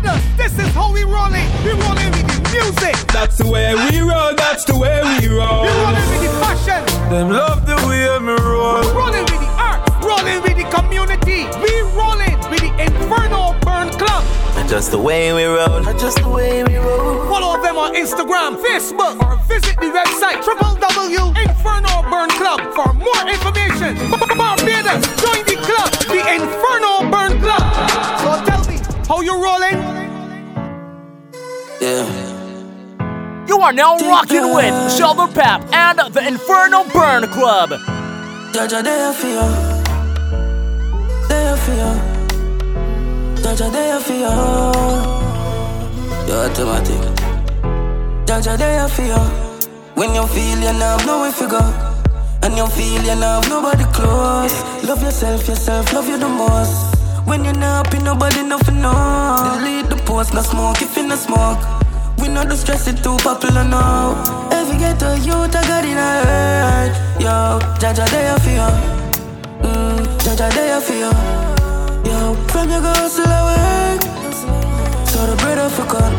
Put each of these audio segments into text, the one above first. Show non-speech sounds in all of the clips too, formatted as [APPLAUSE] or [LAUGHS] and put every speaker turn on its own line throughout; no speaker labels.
Barbados, this is how we rolling. We rolling with the music.
That's the way we roll, that's the way we roll.
We rolling with the fashion.
Them love the way me roll.
We rolling with the art, rolling with the community. We rolling with the Inferno Burn Club.
Just the way we roll, just the way we roll.
Follow them on Instagram, Facebook, or visit the website Inferno Burn Club for more information. Barbados, join the club, the Inferno Burn Club. So tell me, how you rolling?
Yeah. You are now rocking with Sheldon Pap and the Inferno Burn Club.
Jaja, they for you. They for you. Jaja, they for you. You're automatic. Jaja, they for you. When you feel you now, know if you go. And you feel you love nobody close. Love yourself, yourself, love you the most. When you're not happy, nobody nothing know. Delete the post, no smoke if you no smoke. We know the stress it too popular now. Every ghetto youth I got in a hurt. Yo, Jaja there for you. Mm, Jaja there for you. Yo, from your girl still work. So the bread of a cut.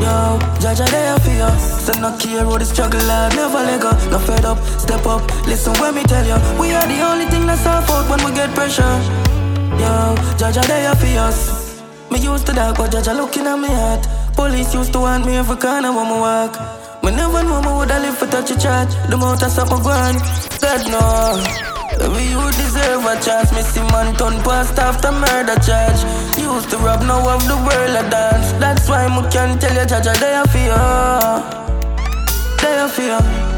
Yo, Jaja there for you. So no care what the struggle, I never let go. No fed up, step up, listen when me tell you. We are the only thing that's our fault when we get pressure. Yo, Jaja there for us. Me used to that, but Jaja looking at me heart. Police used to want me every corner when me walk. Me never know me woulda live for touch a charge. The mouth of something gone. God no. Baby, you deserve a chance. Missy man turn past after murder charge. Used to rob now of the world a dance. That's why I can't tell you, Jaja, they are you. They are you.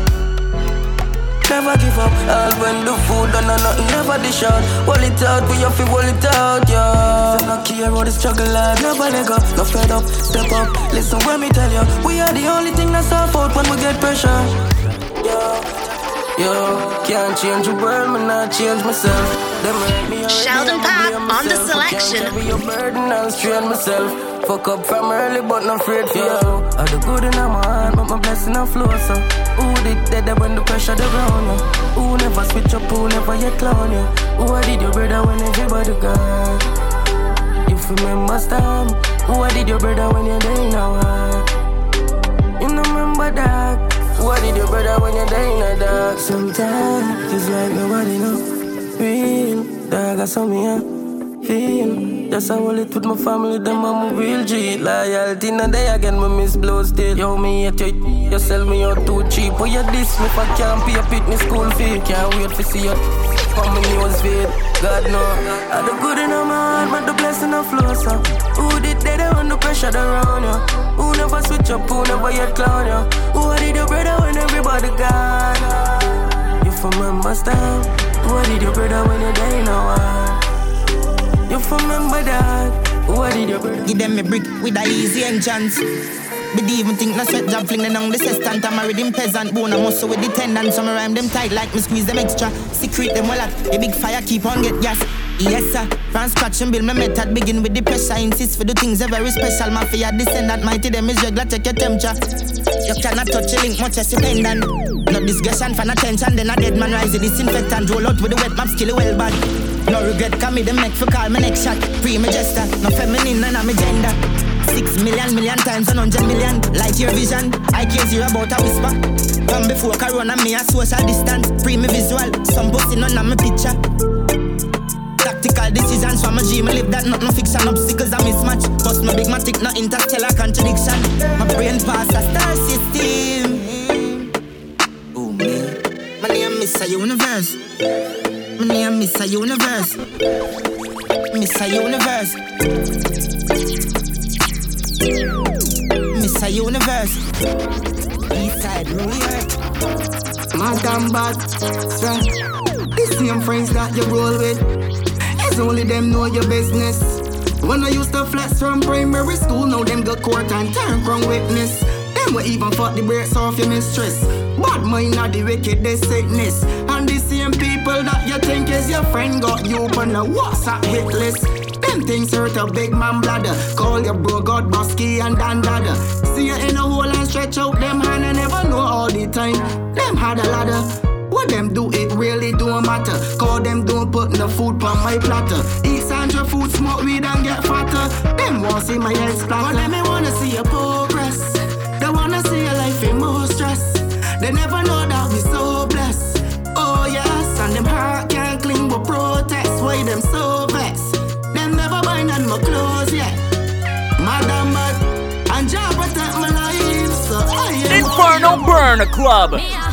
Never give up, all when the food done and nothing never dish out. Hold it out, we have to hold it out, yeah. So not care about the struggle, I never let go. No fed up, step up, listen when me tell you. We are the only thing that's our fault when we get pressure, yeah. Yo, can't change the world, man, not change myself. Me
Sheldon Pap on the selection.
Your burden and strain myself. Fuck up from early, but not afraid for you. I do good in my heart, but my blessing a flow, so. Who did that when the pressure the ground, you? Who never switch up, who never yet clown, you? Who I did your brother when everybody gone? If you remember time, who I did your brother when you're there now? You remember that? What did your brother when you're dying a dog? Sometimes it's like nobody know. Real dog, I saw me a feel. Just I hold it with my family, them I'm a real G. Loyalty, now they again, me miss blow still. Yo, me hate you, you sell me out too cheap. But you diss me I can't pay a pitney school fee. Can't wait to see you on my news feed. God know, I do good in my heart, but the blessing of flow, so. Who did that when the pressure around you? Who never switch up, who never yet clown you? Who did your brother when everybody gone? You from remember time? Who did your brother when you're dying now? You from remember that? Who did your brother?
Give them a brick with a easy entrance. But even think no sweat job fling them on the sestant. I'm married in peasant bone. I muscle with the tendon. Some rhyme them tight like me squeeze them extra. Secret them well at the big fire keep on get gas. Yes, sir. From scratch and build my method. Begin with the pressure. Insist for the things very special. Mafia descendant. Mighty them is regular. Take your temperature. You cannot touch a link much as you pendant. No discussion for attention. Then a dead man rise. The disinfectant. Roll out with the wet map. Skill well bad. No regret. Come me the make for call my next shot. Pre majestic. No feminine. None of my gender. Six million, times and hundred million. Light your vision. I care zero about a whisper. Come before Corona, me a social distance. Pre me visual. Some posting on my picture. Tactical decisions from a dream. Live that not no fiction. Obstacles I mismatch. Bust my big matic, no interstellar contradiction. My brain pass a star system. Oh me. My name is a universe. My name is a universe. Miss a universe. A universe. Eastside rule
Madam bad, strong. The same friends that you roll with. It's only them know your business. When I used to flex from primary school, now them go court and turn from witness. Them will even fuck the brakes off your mistress. Bad mind are the wickedest sickness. And the same people that you think is your friend got you on the WhatsApp hit list. Them things hurt a big man bladder. Call your bro God Bosky and Dan Dada see you in a hole and stretch out them hand. I never know all the time. Them had a ladder. What them do, it really don't matter. Call them don't put no food on my platter. Eat Sandra food, smoke weed and get fatter. Them want see my head splatter. But them wanna see your progress. They wanna see your life in more stress. They never know that we so blessed. Oh yes, and them heart can't cling but protest. Why them so vexed? Them never buy none more clothes yet.
Inferno Burner Club.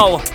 go.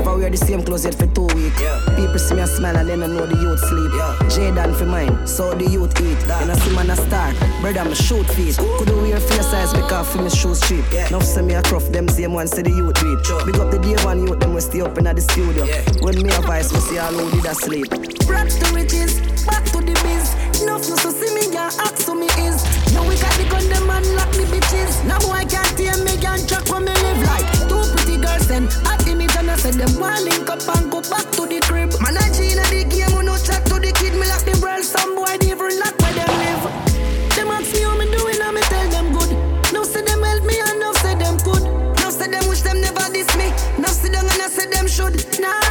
Never wear the same clothes yet for two weeks. Yeah. People see me a smile and then I know the youth sleep. Yeah. Jaden for mine, so the youth eat. That. And I see man a star, bread I'm a shoot feet. Could do wear fair size because for me shoes cheap. Yeah. Now send me a croff, them same one say the
youth read. Sure. Big up the
day one youth, them we stay up in the studio. Yeah. When me a vice, we see all who did a sleep. Brought to riches, back to the biz. Enough you so see me, yeah, ask who me is. Now we got the gun, them man lock me bitches. Now I can't hear me, can't track what me live like. Two pretty girls, then at me Said them want link up and go back to the crib. Man, I Gina the game, we no chat to the kid. Me like the world, some boy, they even not where them live. Them ask me how me doing, and me tell them good. Now say them help me, and now say them could. Now say them wish them never diss me. Now see them and I say them
should. Nah.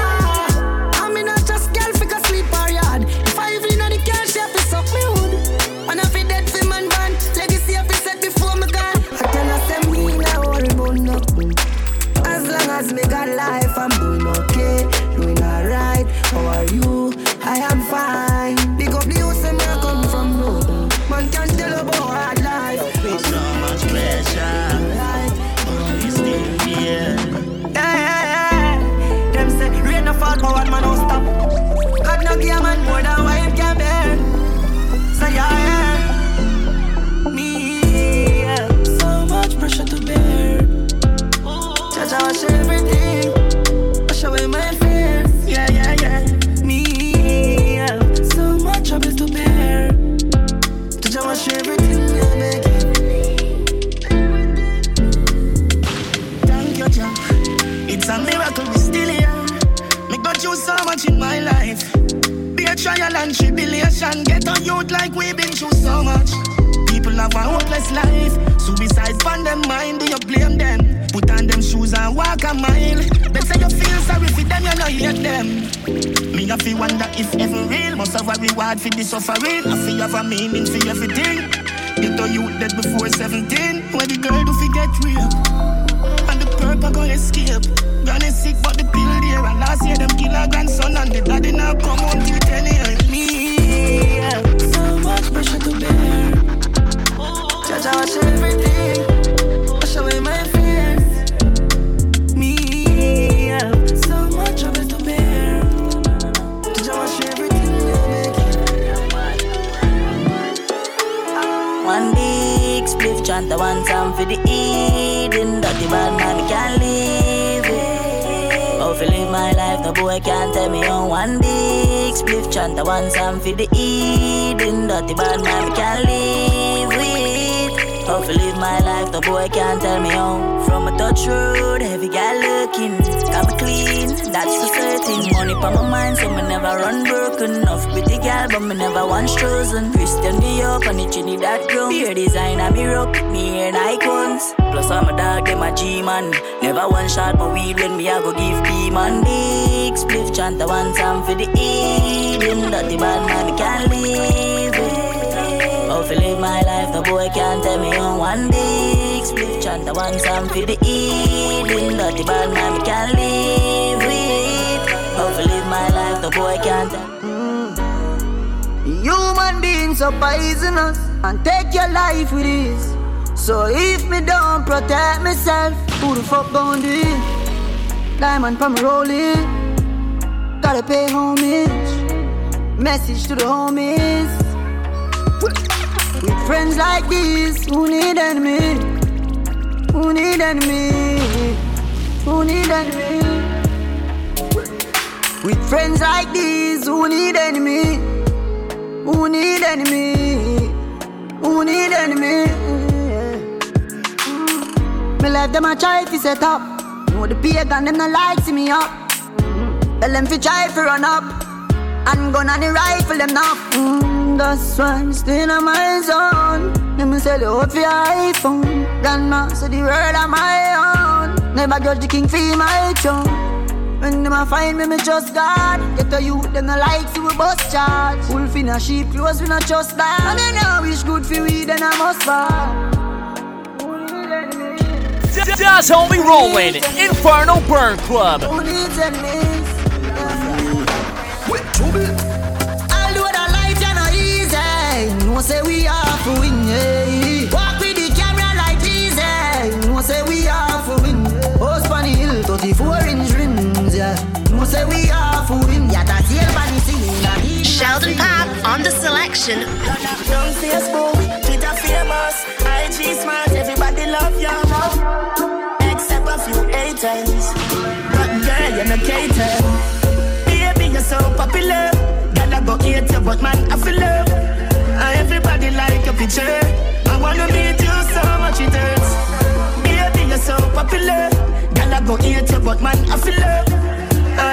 Youth like we've been through so much. People have a hopeless life. Suicide on them mind, do you blame them? Put on them shoes and walk a mile. They say you feel sorry for them, you know hate them. Me I feel wonder if ever real. Must have a reward for the suffering. I feel have a meaning for everything. Get on youth dead before 17. When the girl do forget real. And the purple go escape. Granny sick but the pill there. And last year them kill her grandson and the daddy now come on till 10 years.
Pressure to bear. Judge, I watch everything. Wash away my fears. Me, yeah. So much trouble to bear. Judge, I watch everything.
One big spliff chant, I want some for the Eden. Dirty bad man, can't live my life, no boy can't tell me on. One big spliff chant, I want some for the Eden. Dirty bad man, me can't live it. How to live my life, no boy can't tell me on. From a touch road, heavy guy looking, got me clean, that's for certain. Money for my mind, so me never run broken. Enough pretty gal, but me never once chosen. Christian New York on the Trinidad ground. Beer design, I'm rock, me hair icons. Plus I'm a dog, them a G-man. Never one shot my weed when me I go give B-man. Big spliff chant, I want some for the Eden. Dirty bad man, me can't live it. How live my life, the boy can't tell me on one big split chant. I one some for the Eden. Dirty bad man, me can't live with. How live my life, the boy can't tell mm.
Human beings are poisonous and take your life with ease. So if me don't protect myself, who the fuck gon' do it? Diamond from rolling, gotta pay homage. Message to the homies. With friends like these, who need enemy? Who need enemy? Who need enemy? With friends like these, who need enemy? Who need enemy? Who need enemy? Me let them a try to set up. Know the pagan them not like see me up. Tell them fi try fi run up. And gun on the rifle them now. Mm, that's why I'm still on my zone. Let me sell you out your iPhone. Grandma say the world on my own. Never judge the king for my throne. When them a find me, me just God. Get a youth, them no like see we bust charge. Wolf in a sheep clothes, we not trust that. And me now wish good for we, then I must fall.
That's only rolling. Inferno Burn Club.
Who needs enemies? Although the life ya not easy, no say we are for win. Yeah. Walk with the camera like easy, no say we are for win. House on the hill, 34 inch rims, yeah. No say we are for win. Yeah, that's here by the scene. that he-
Sheldon Pap on the selection.
Young Facebook, Twitter famous, IG smart, everybody love you. Except a few haters. But girl, you're not cater. Baby, you're so popular. I go hate you, but man, I feel love. Everybody like your picture. I wanna meet you so much it hurts. Baby, you're so popular. I go hate you, but man, I feel love.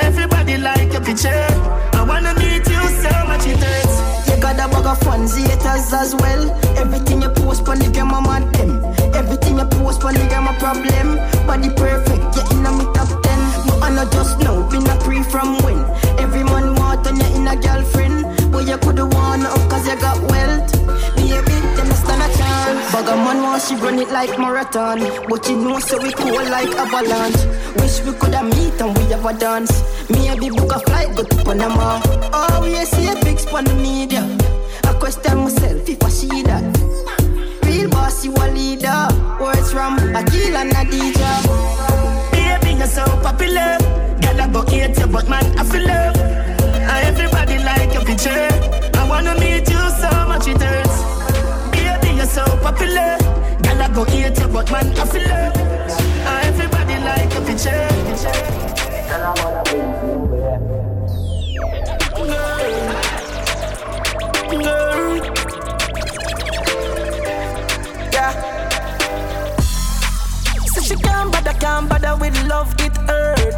Everybody like your picture. I wanna meet you so much it hurts.
Got a bag of fans, haters as well. Everything you post on the game, She run it like marathon. But you know, so we cool like avalanche. Wish we coulda meet and we have a dance. Maybe book a flight, go to Panama. Oh, we see a big on the media. I question myself if I see that. Real boss, you a leader. Words from Akil and Adija.
Baby, you're so popular. Girl, I go hate you, but man, I feel love. And everybody like your picture. I wanna meet you so much it hurts. Baby, you're so popular. I go hate you, but man, I feel love. it. Everybody like a picture.
Yeah.
So she can't bother, can't bother with love, it hurt.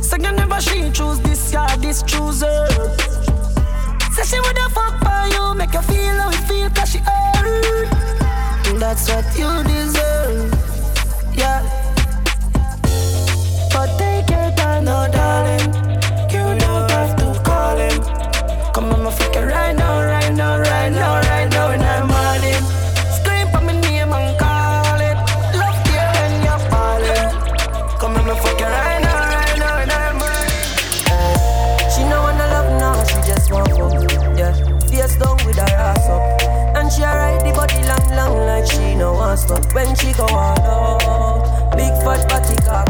So you never she choose this guy, this chooser. Say
she would have fuck by you, make you feel how it feel, cause she hurt
that's what you deserve. Yeah. But take your time, no darling. You don't have to call him. Come on, my fucker, right now, right now, right now, When she go all out, big fat body cock.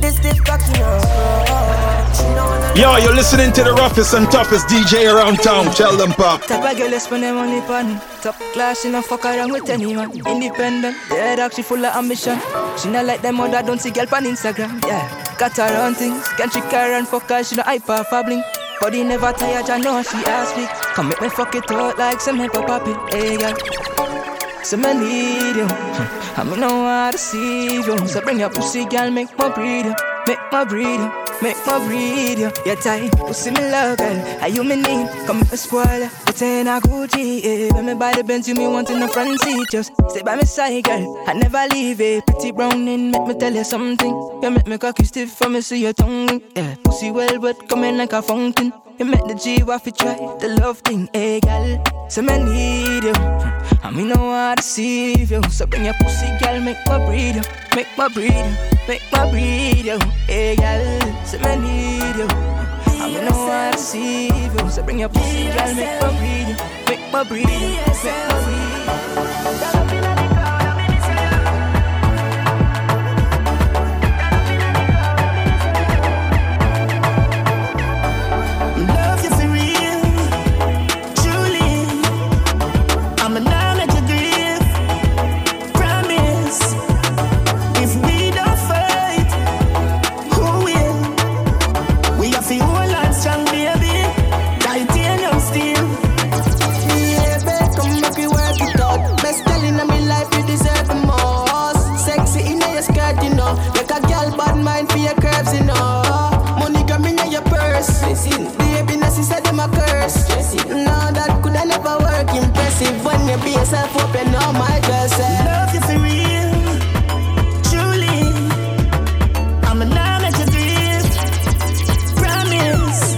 This stiff cocky on She know wanna
Yo, you're listening to the roughest and toughest DJ around town. Tell them, pop.
Type of girl, spend them money on. Top class, she no fuck around with any man. Independent, yeah, dog, she full of ambition. She not like them other, don't see girl on Instagram. Yeah, got her own things. Can she carry and fuck her, she no hyper fabbling. Body never tired, I know she ask me. Come make me fuck it out like some hip hop poppy. Hey, girl. So me need you, I me know how to see you. So bring your pussy, girl, make my breed you, make my breed you, make my breed you. You're tight, pussy me love, girl. Are you me need? Come me spoil you. It's in a Gucci, yeah. When me buy the Benz, you me want in the front seat. Just stay by my side, girl. I never leave it. Pretty browning, make me tell you something. You make me cocky stiff for me see your tongue. Yeah, pussy well wet, coming like a fountain. You make the G waffy try the love thing, hey girl. So me need you, and me know how to deceive you. So bring your pussy, girl, make my breed you, make my breed you, make my breed you, hey girl. So me need you, and me know how to deceive you. So bring your pussy, girl, make my breed you, make my breed you, make my breed you.
You
be yourself up, you know my girl said.
Love you for real, truly. I'm a now let you grieve. Promise,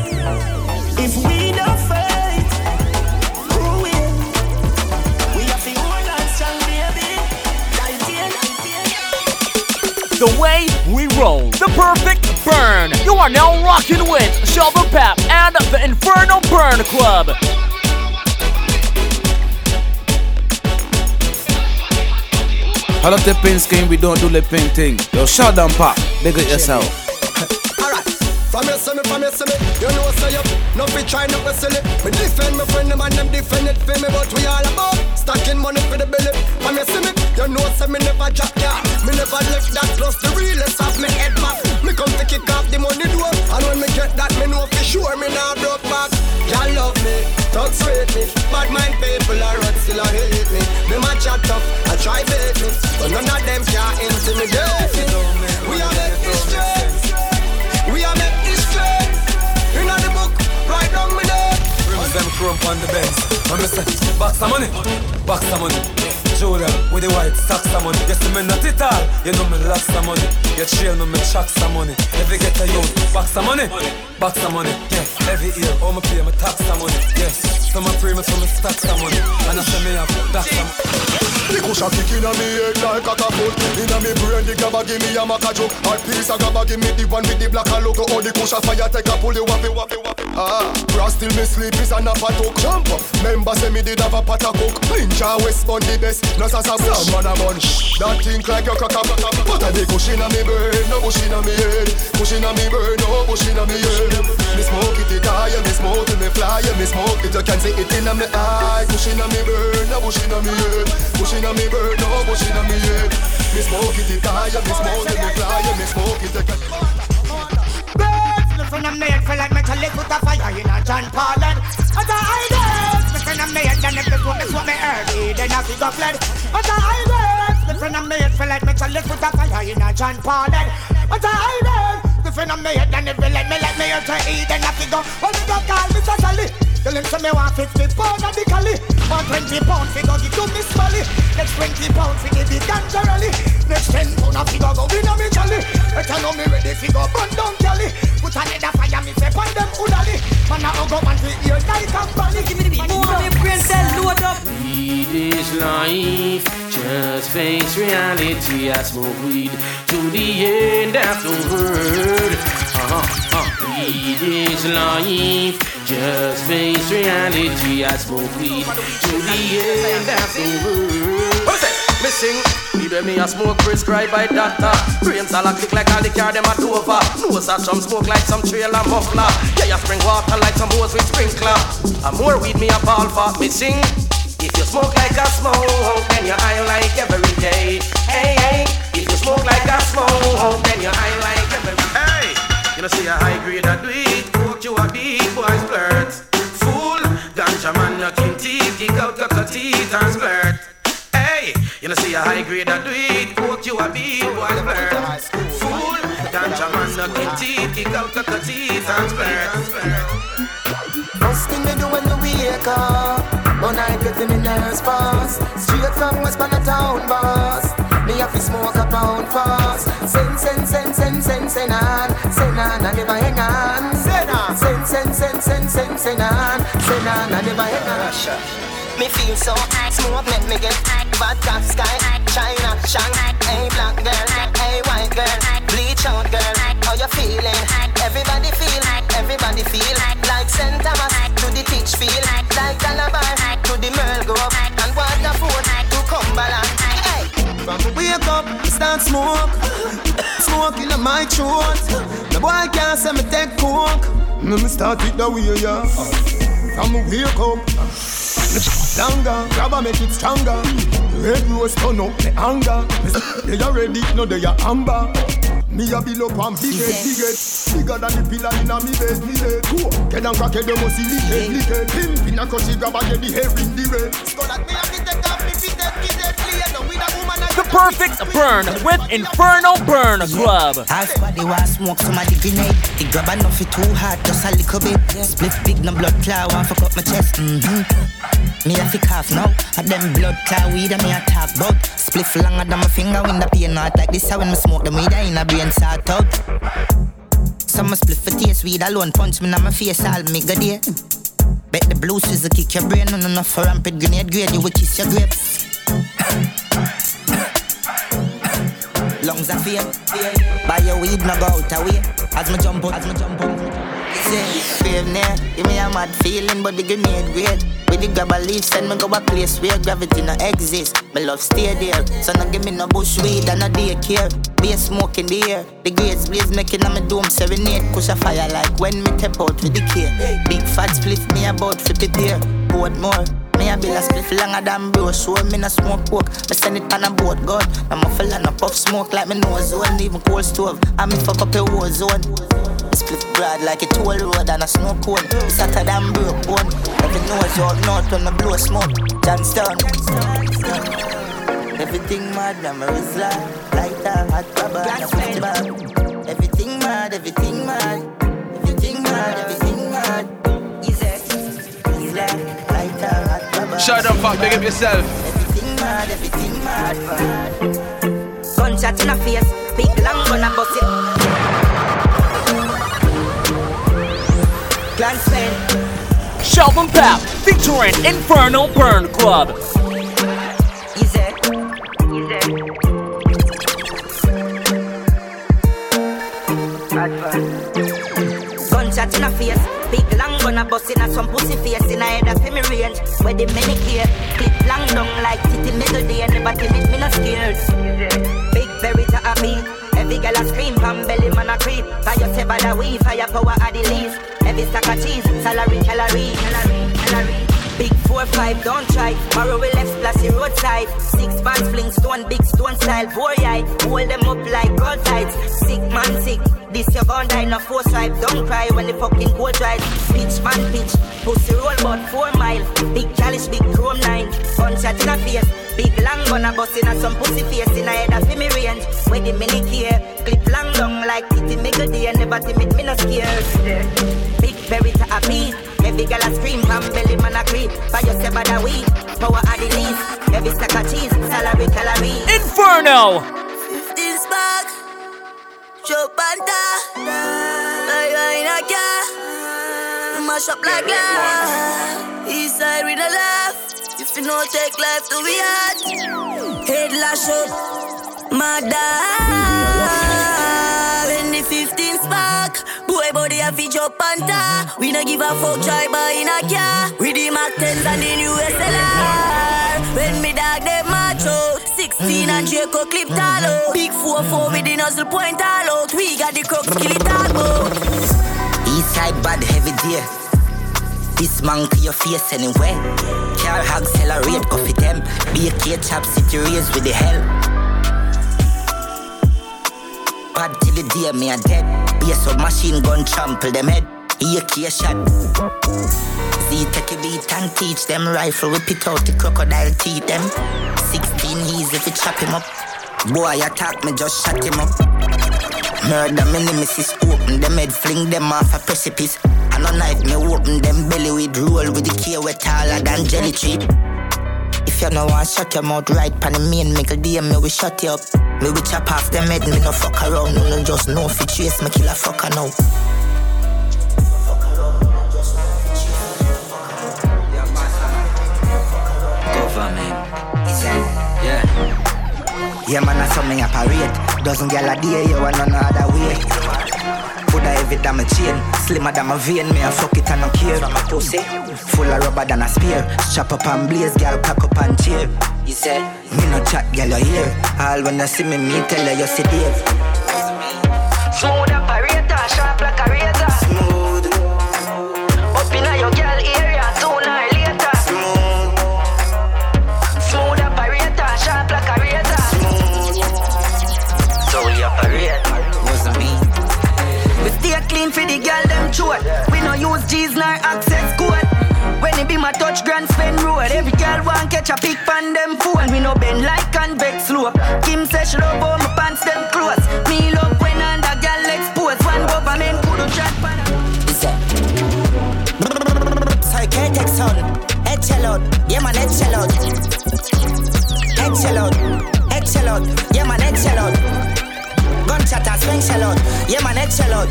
if we don't fight, who will? We have to hold on strong, baby.
The way we roll, the perfect burn. You are now rocking with Sheldon Pap and the Inferno Burn Club.
I love the pin scheme, we don't do the pin thing. Yo, shut down, pop. Big it yourself.
Alright, from you see me, from you see me, you know say up. No fi try not to silly. Me defend my friend, and them defend it for me, but we all about stacking money for the belly. From you see me, you know say me never drop ya. Me never left that close the realest of me head back. Me come to kick off the money door, and when me get that, me know for sure me nah broke back. Y'all love me, thugs rate me, bad mind people are still a hate me. Me my chat tough, I try bait me, but none of them can intimidate me. We are make straight. We are make this straight. The book, right down me there.
Rims them chrome on the Benz. I'm say, box some money, box some money. Julia with the white socks some money. See me not it all, you know me lots some money. You trail me, me chuck some money. Every get a youth, box some money, box some money. Yeah, every year, all me pay me tax some money. Yes, some me pray me, some me stack some money. And I say me have back some.
The cushion kick inna me head like a kaput Inna me brain the grabber give me a maca joke. Hard piece a grabber give me the one with the black and logo. Oh the cushion fire take a pull you wappy wappy wappy Ah, brass till me sleep is a nap a talk Jump up, member say me did have a pot a cook Ninja West Bun the best, no sasa bush Some man a bun, that think like your crack a But a the cushion a me brain, no bush inna me head. Cushion a me brain, no bush inna me head. Me smoke you can see it inna me eye. Cushion a me brain, no bush inna me head. Cushion a me brain, no bush inna me head. Me smoke it, it high, me smoke till me fly Me smoke it,
My friend of me head feel like metal put a fire in a John Paul and As a My of me head and if the woman is what me early Then I a My me head feel like metal put a fire in a John Paul and As a My me head and if let me let me out to eat Then I figure When you go call Mr. Sally Tell him say me want 50 pound of the cali. Want 20 pound fi go give to Miss Molly. Next 20 pound fi give it ganja rally. Next 10 pound of fi go go win a me jolly. Better know me ready fi go burn down Cali. Put a leather fire me say pon them hoodally. Man a go man fi ear like a bally. Give me the beat. More me brain cell load up.
Weed is life. Just face reality. I smoke weed to the end of the world. Uh-huh, uh. Weed is life. Just face reality. I smoke weed to the end of the world. What's that? Missing. When me a smoke prescribed by doctor. Brains all a click like all the car them a Dover. Nose a some smoke like some trailer muffler. Yeah, you spring water like some hose with sprinkler. A more weed me a ball for missing. If you smoke like a smoke, then you high like every day. Hey, hey. If you smoke like a smoke, then you high like you see a high grade of weed, coke you a big boy flirt. Fool, ganja man you king teeth, kick out your teeth and squirt. Hey, you know see a high grade of weed, coke you a big boy flirt. Fool, ganja man you king teeth, kick out your teeth and squirt.
First thing they do when you wake up But I get in the nerves fast Straight from West town boss on, I never hang on Send on Send, send, send, send, send, send on Send on, I never hang on
Me feel so high, smoke make me get high. Bad top sky, China, Shanghai. Hey black girl, hey white girl, bleach out girl. How you feeling? Everybody feel, everybody feel like St. Thomas to the teach feel like Calabar to the Merle Grove and Waterford I, to Cumberland.
From wake up, start smoke. Smoke in my throat. The boy can't say me take coke. Me me start it the way, yeah. From wake up. Longer, grab and make it stronger. Red rose turn up the anger. They are ready, no they are amber. Me a bill up and big head, big head. Bigger than the pillar in a me bed, me Cool, get and crack it, they must see lick head, lick head. Pimp in a crunchy grab and get the hair in the red.
Skull at me a
perfect burn with Inferno Burn Club.
Half body want smoke somebody grenade. The grab enough it too hard, just a little bit. Split big no blood clot, want fuck up my chest. Mm-hmm. Me a fi cough now, and them blood clot weed and me a talk bout. Split longer than my finger when the pain not like this. How when me smoke them weed, I in a brain sort out. Some split for taste weed alone, punch me in my face, all me good there. Bet the blue will kick your brain, and no enough for rampant grenade grade, you will kiss your grapes. Lungs are fear. Buy your weed, no go out away. As me jump out, as me jump out. Say, brave near, give me a mad feeling, but the grenade great. With the grab a leaf, send me go a place where gravity no exist. Me love stay there, so no give me no bush weed and no daycare. Be a smoke in the air, the grades blaze making on my dome serenade. Push a fire like when me tap out with the care. Big fat split me about 50 pair, board more. Me a bill a spliff longer than bro. Show me no smoke coke. Me send it on a boat gun my fella no puff smoke like me nose zone. Even cold stove. I me fuck up your war zone Split broad like a toll road and a snow cone. It's hotter than broke bone. Every nose out north when me blow smoke. Johnstown Everything mad, like Lighter, hot rubber, and a 50 bar Everything mad, everything mad. Everything mad, everything
Shut up, fuck, big up yourself.
Everything mad, everything mad, mad
Gunshot in a face, big long gun and bust it. Clan Sven,
Sheldon Pap featuring Inferno Burn Club.
easy, easy. Gunshot in a face, big long gun a bust in a some pussy face in a head of me range. Where the many care, clip long down like titty middle day, never timid, me not scared. Big berry to a beat. Every girl a scream, pan belly man a creep. Fire say by the weed, fire power at the least. Every stack of cheese, salary, calorie, calorie, calorie. Big four five, don't try. Borrow we left splash roadside. Six bands fling stone, big stone style. Boy, I hold them up like gold tides. Sick man, sick. This your gon' die, no four stripe. Don't cry when the fucking cold dries. Pitch man, pitch. Pussy roll about four mile. Big chalice, big chrome nine. Gunshot in a face. Big long gun a bust in a some pussy face in a head of me range. Where the mini care. Clip long down like titty make a day. Never timid, me no scared. Big berry to a beat. Every girl a scream, from belly man a creep. Buy yourself by the week, power of the least. Every stack of cheese, salary, calorie.
Inferno!
15 spark, show panta. I in a car, mash up like glass. East side with a laugh. If you no take life to be hard, head lash up, my dog. When the 15 spark, boy body a fi jump panta. We no give a fuck buy in a car. We the Mac 10s and the new SLR. When me dog them macho, 16 and Draco clip tall out. Big 4-4 with the nozzle point all out. We got the crooks kill it all out.
Eastside bad heavy deer. This man to your face anywhere. Car hog accelerate, go for them. Be a K chop city raise with the hell. Bad till the day me a dead. Be a submachine gun trample them head. AK shot. Z take a beat and teach them rifle whip it out the crocodile teeth them. 16 easy if you chop him up. Boy attack me just shut him up. Murder me nemesis open them head fling them off a precipice. And a knife me open them belly with roll with the key way taller than jelly tree. If you no want shut your mouth right pan the main mickle DM me we shut you up. Me we chop off them head me no fuck around. No no just know fi trace me kill a fucker now.
Government, yeah.
Yeah man I saw me operate. Dozen gal a day you want none other way. A heavy than my chain, slimmer than my vein. Me a fuck it and no care. From my pussy, full of rubber than a spear. Chop up and blaze, gal cock up and cheer.
You say,
Me no chat, gal you hear. All when you see me, me tell her you see Dave.
Smooth operator, sharp like a razor.
Smooth.
Up inna your girl area,
out.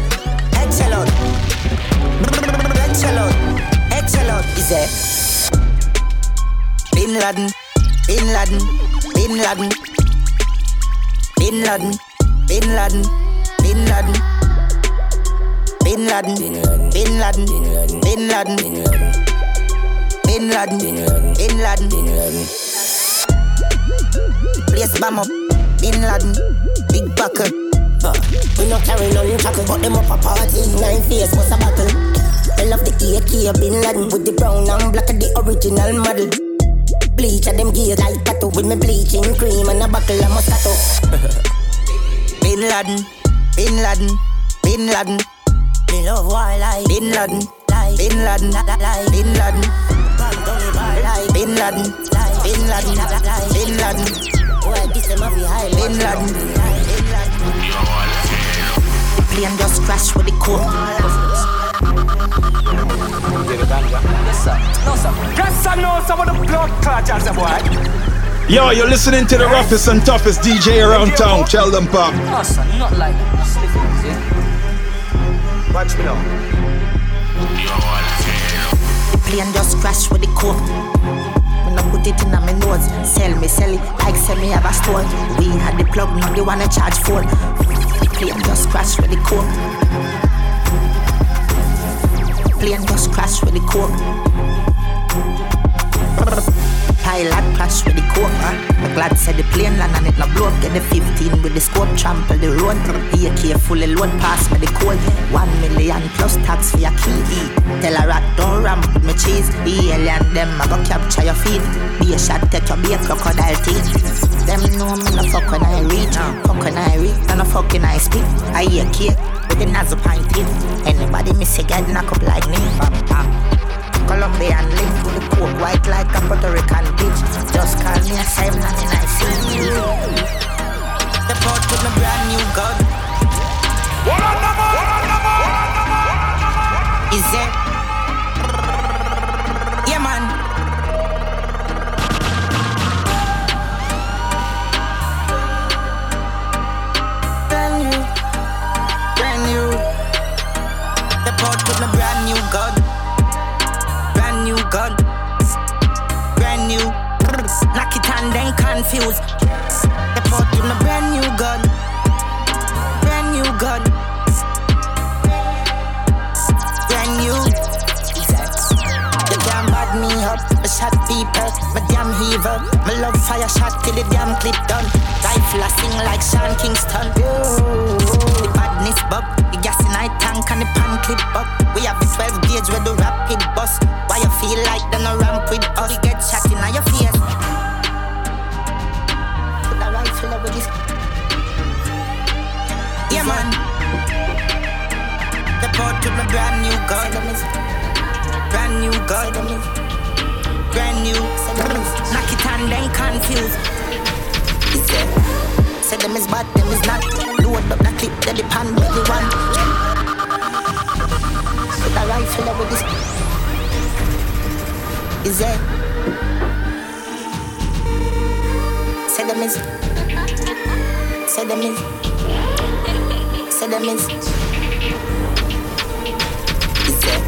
Head shell out, head shell out. Is it? Bin Laden, Bin Laden, Bin Laden, Bin Laden, Bin Laden, Bin Laden. Bin Laden, Bin Laden, Bin Laden, Bin Laden, Bin Laden. Bin Place bam up, Bin Laden, big buckle.
Uh, we no carry no chuckle, but them up a party. Nine face was a battle. I love the AK Bin Laden with the brown and black of the original model. Bleach of them gears like tattoo with me bleaching cream and a buckle of Moscato. [LAUGHS]
Bin Laden, Bin Laden, Bin Laden.
Me love wildlife.
Bin Laden,
Like,
Bin Laden,
like,
Bin Laden,
Bang, don't ever like,
Bin Laden,
like,
Bin Laden,
like,
Bin Laden,
Boy, this them have the high.
Bin Laden. Plane just crash with the core.
Yes, I know some of the blood clutchers, boy.
Yo, you're listening to the roughest and toughest DJ around town. Tell them, pop.
No, son, not like
Watch me now.
Plane just crash with the core. When I put it in my nose, sell me, sell it like sell me have a store. We had the plug, now they wanna charge phone. Plane just crash with the core. Plane just crash with the core. Pilot crash with the coke? I'm glad said the plane land and it no blow up. Get the 15 with the scope, trample the road. AK fully load, pass me the code. One million plus tax for your key. Tell a rat don't ramp with me cheese. The alien them I go capture your feet. Be a shot, take your bait, crocodile teeth. Them know me no fuck when I reach. Fuck when I reach, and no fuck when I speak. I hear kid with the nozzle pointed. Anybody miss a get knock up like me. Bam, bam. Colombian live to the coke, white like a Puerto Rican bitch. Just call me a Simon and I see you. Step out with my brand new gun. What on the man? Is it? Yeah, man. Brand new, brand new. The port with my brand new gun. Brand new. Knock it and then confuse. They put in a brand new gun. Brand new gun. Brand new. They can't bad me up. I shot people. My damn heaver. My love fire shot till the damn clip done. Rifle I sing like Sean Kingston. The badness bub. The gas in I tank and the pan clip up. We have the 12 gauge where the rapid bus. You feel like then a ramp with us? We get shot in your face. Put a rifle over this. Yeah, man. The port with my brand new gun. Brand new gun. Brand new. Knock it and then confused. Yeah. Say them is bad, them is not. Load up the clip, that the pan belly one. Put a rifle over this. Is that? Say them is. Say them is. Say them is. Is that?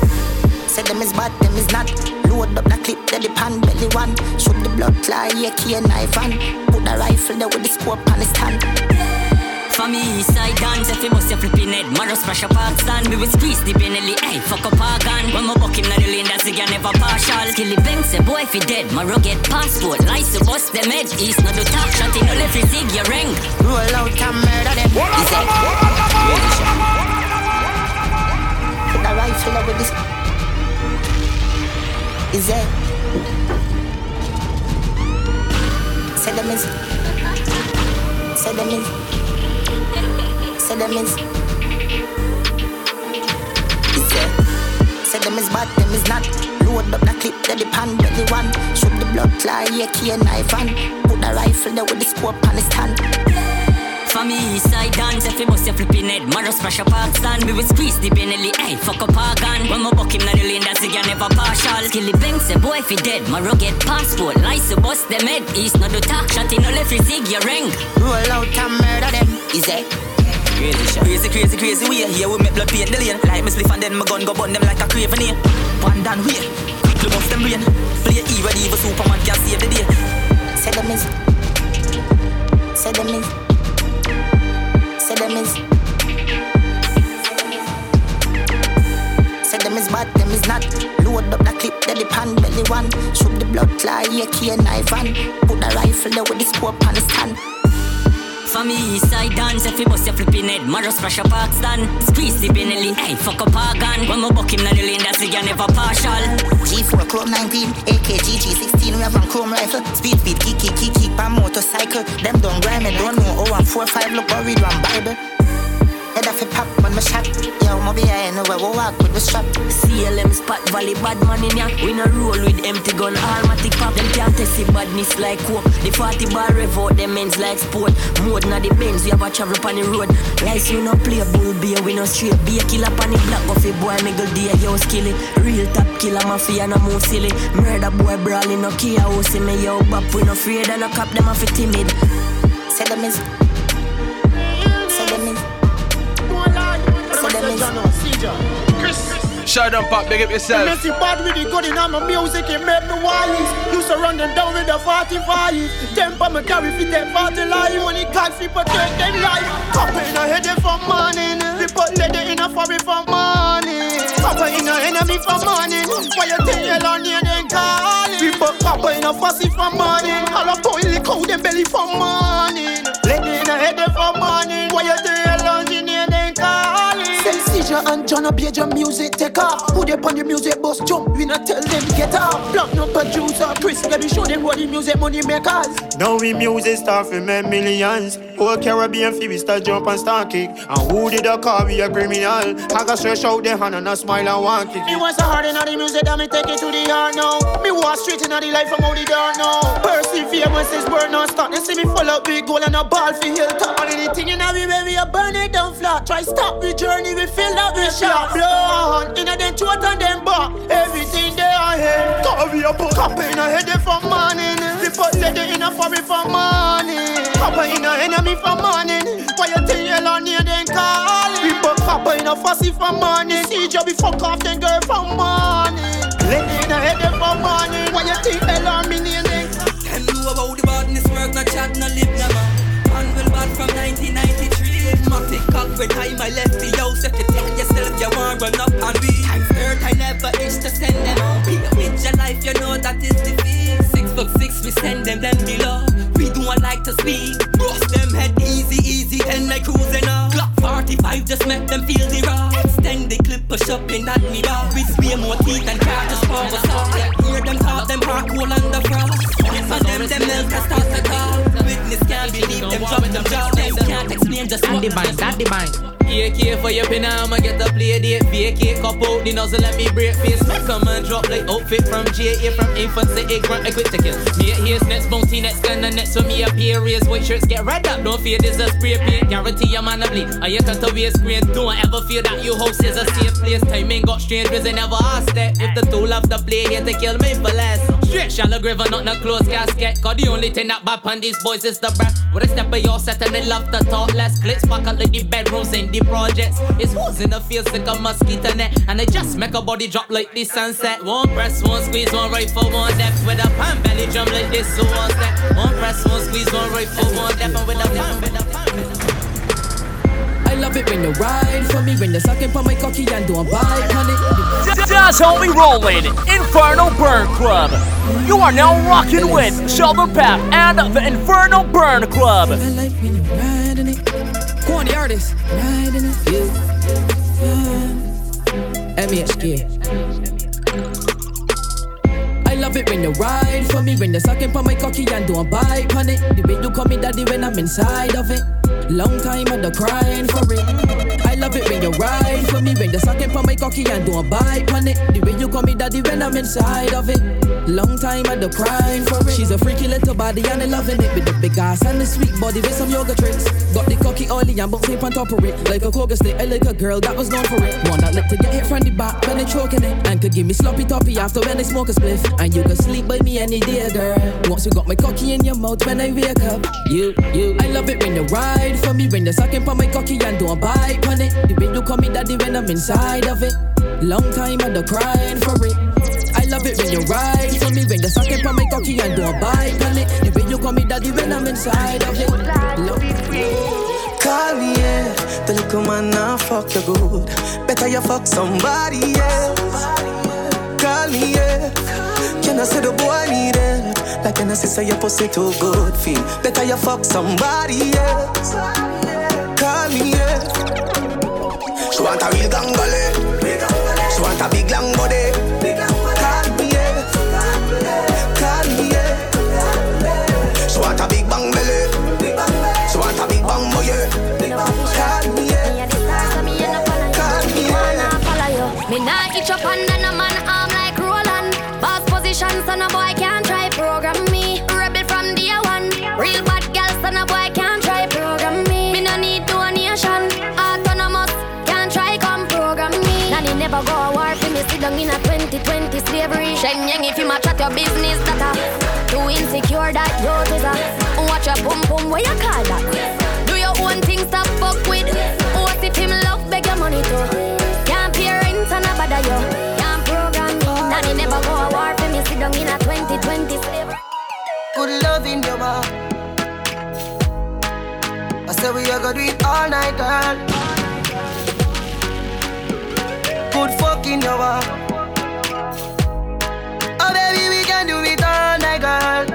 Say them is bad, them is not. Load up the clip, that the pan belly one. Shoot the blood fly, yeah, key and knife and put the rifle there with the scope on the stand.
For me, side dance, if you must have flipping head, Maros pressure park stand, we will squeeze the Benelli, hey, fuck up our gun. When my buck him na the lane, that's again never partial. Skilly bang, say boy, if he dead, Maro get passport, lies to bust them head, east, not the top shot, in no left, you zig your ring.
Roll out and murder them. He said. Put the rifle over this. Is that? Say them is. Say them is. Say them is. Is? Say them is bad, them is not. Load up the clip, that the pan belly one. Shoot the blood fly, yeah, key and knife and put the rifle there with the scope on the stand.
For me, east side dance, if you bust your flipping head, Maros pressure park stand, we will squeeze the Benelli, hey, fuck up our gun. When my buck him na the lane, that's again never partial. Skilly bang, say boy, if he dead, Maro get passport, lies to bust them head, east, not the talk, shot in no left, zig your ring.
Roll out and murder them. Is that?
Crazy shot. Crazy, crazy, crazy way. Here we make blood paint the lane. Like me spliff and then my gun go burn them like a craven here. One down way. Quickly bust them brain. Play E ready, even Superman can save the day.
Say them is. Say them is. Say them is. Say them is bad, them is not. Load up the clip, that the pan belly one. Shoot the blood key and knife and put the rifle there with the scope on the stand.
For me, east side dance, if you bust your flipping head, Maros pressure park stand, squeeze the Benelli, hey, fuck up our gun. When my buck him na the lane, that's again never partial.
G4 Chrome 19, AK GG16, we have on chrome rifle. Speed, speed, kick, kick, kick, kick, on motorcycle. Them don't grind me, don't know. Oh, I'm 4 5, look, I read one Bible. Head off a pop when my shot. Yo, my be I know where we walk with the strap.
CLM spot valley bad man in ya. We no roll with empty gun, almatic pop. Them can't test the badness like coke. The 40 bar rev out them ends like sport. Mode na the Benz, we have a travel up on the road. Lights we no play bull beer, we no straight. Be a killer on the block, off a boy, miggle day, yo skilly. Real top killer mafia, no move silly. Murder boy brawling, no kia house me, yo bop. We no afraid and no cop them off a timid.
Say them is. Them.
Shut down, pop, big up yourself.
Messy bad with the good in my music, it make me wise. To run them down with the 45. Temper me carry fit that 40 life. When it can't fit protect them life. Copper in a head for morning. We put leather in a furry for morning. Copper in a enemy for morning. Why you tell your on here then call it? We put copper in a fussy for morning. All a boil the cow them belly for morning. Leather in a head for morning. Why you tell and John Page your music take off. Who they on the music bus jump? We not tell them get off. Block no producer, Chris, let me show them what the music money makers.
Now we music start for make millions. Whole Caribbean fee we start jump and start kick. And who did the call we a criminal? I got stretch out the hand and a smile and one kick.
Me want so hard in the music that me take it to the heart now. Me walk straight in all the life from out the door now. Persevere when says burn non stop. They see me full up big goal and a ball for hilltop. All anything in our way we a burn it down flat. Try stop the journey we feel that every shot blow on. In a them throat and back, everything they are here. Carry up, cup in a head for morning. The foot lady in a furry for morning. Papa in a enemy for morning. Why you think you on here then calling? In a fussy for morning. See job be fuck off then girl for morning. In a head for morning. Why you think me then? Tell you about the badness work, no chat, no lip, no man. Bad from 99 automatic. Cock with time I left the house.
If you
tell yourself, you want run up on me. Times third, I never itch to send them. Be with your life, you
know that is the fee. Six foot six, we send them them below. We don't like to speak. Roast them head easy, easy, and like cruising up. Glock 45, just make them feel the raw. Extend the clip, push up in that me bar. We spray more teeth and car just for us. Hear them talk, them park, cool on the frost. And them, them milk, I start to talk. Witness can't believe them drop them jaw. Them can't explain just what
the bind, that the bind.
AK for your pin, I'ma get the play date. VK cop out the nozzle, let me break face. Make come and drop like outfit from JA from infancy, it grunt equipped to kill. Me at here's next bounty, next gun, and next for me appear. Raise white shirts, get red up. Don't fear this a spray paint. Guarantee your man a bleed. I you cut away screen. Don't ever feel that your house is a safe place. Timing got strange, cause they never asked that. If the tool love to play here to kill me for less. Straight shallow grave, not no close casket. Cause the only thing that bad on these boys is the breath. With a step of your set and they love to talk less. Back up like the bedrooms in the projects. It's who's in the field sick a mosquito net. And they just make a body drop like the sunset. One press, one squeeze, one rifle, one depth. With a pan belly drum like this, so one step. One press, one squeeze, one rifle, one depth. And with a pan, with
love it when you ride for me, when you sucking for my cocky and don't bite on it.
How we rolling. Inferno Burn Club. You are now rocking with Sheldon Pap and the Inferno Burn Club.
I like when you riding it. Go artist. Riding it. Yeah. Uh. MHK. I love it when you ride for me, when you sucking for my cocky and don't bite on it. The way you call me daddy when I'm inside of it. Long time I'd crying for it. Love it when you ride for me, when you're sucking for my cocky and don't bite on it. The way you call me daddy when I'm inside of it. Long time I'd crying for it. She's a freaky little body and I'm loving it with the big ass and the sweet body with some yoga tricks. Got the cocky oily and bouncing on top of it. Like a coca stick, I like a girl that was known for it. Want that lip to get hit from the back when they choking it. And could give me sloppy toppy after when they smoke a spliff. And you can sleep by me any day, girl. Once you got my cocky in your mouth when I wake up. You, you. I love it when you ride for me, when you're sucking for my cocky and don't bite on it. The way you call me daddy when I'm inside of it. Long time I'd crying for it. I love it when you ride for me, when you're sucking for my cocky and don't bite on it. The way you call me daddy when I'm inside of it. Love
Call me, yeah. The little man now fuck you good. Better you fuck somebody else. Call me, yeah. Can I say the boy need it? Like can I say your pussy too good feel? Better you fuck somebody else. Want a real
down in a 2020 slavery. Sheng yang if you match at your business, that a too insecure that yours is a. Watch your boom boom, what you call that? Do your own thing, stop fuck with. What if him love beg your money too? Can't pay rent and a bother you. Can't program me. Nanny never go a war for me. Sit down in a 2020 slavery.
Good love in your bar. I say we are gonna do it all night, girl. In your bar. Oh baby, we can do it all night, girl.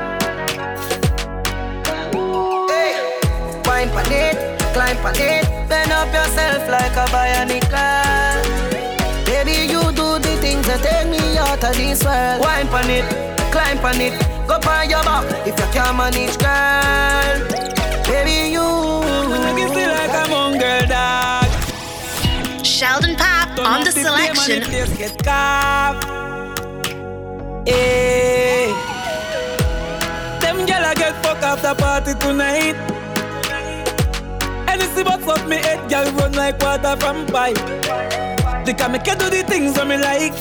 Hey, wine pan it, climb pan it, bend up yourself like a bionicle. Baby, you do the things that take me out of this world. Wine pan it, climb pan it, go on your back if you can't manage, girl.
The selection.
Hey. Them gyal a get fuck after party tonight. Anything but fuck me head, gyal run like water from pipe. They can make you do the things that me like.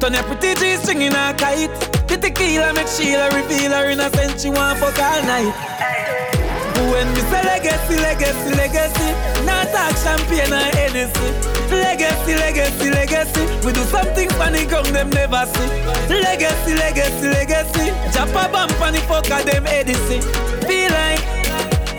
Turn your pretty G string in a kite. The tequila make Sheila reveal her innocent. She want fuck all night. When me say legacy, legacy, legacy, not talk champagne or Hennessy. Legacy, legacy, legacy, we do something funny come them never see. Legacy, legacy, legacy, jump a bump on the fucker them Edison. Feel like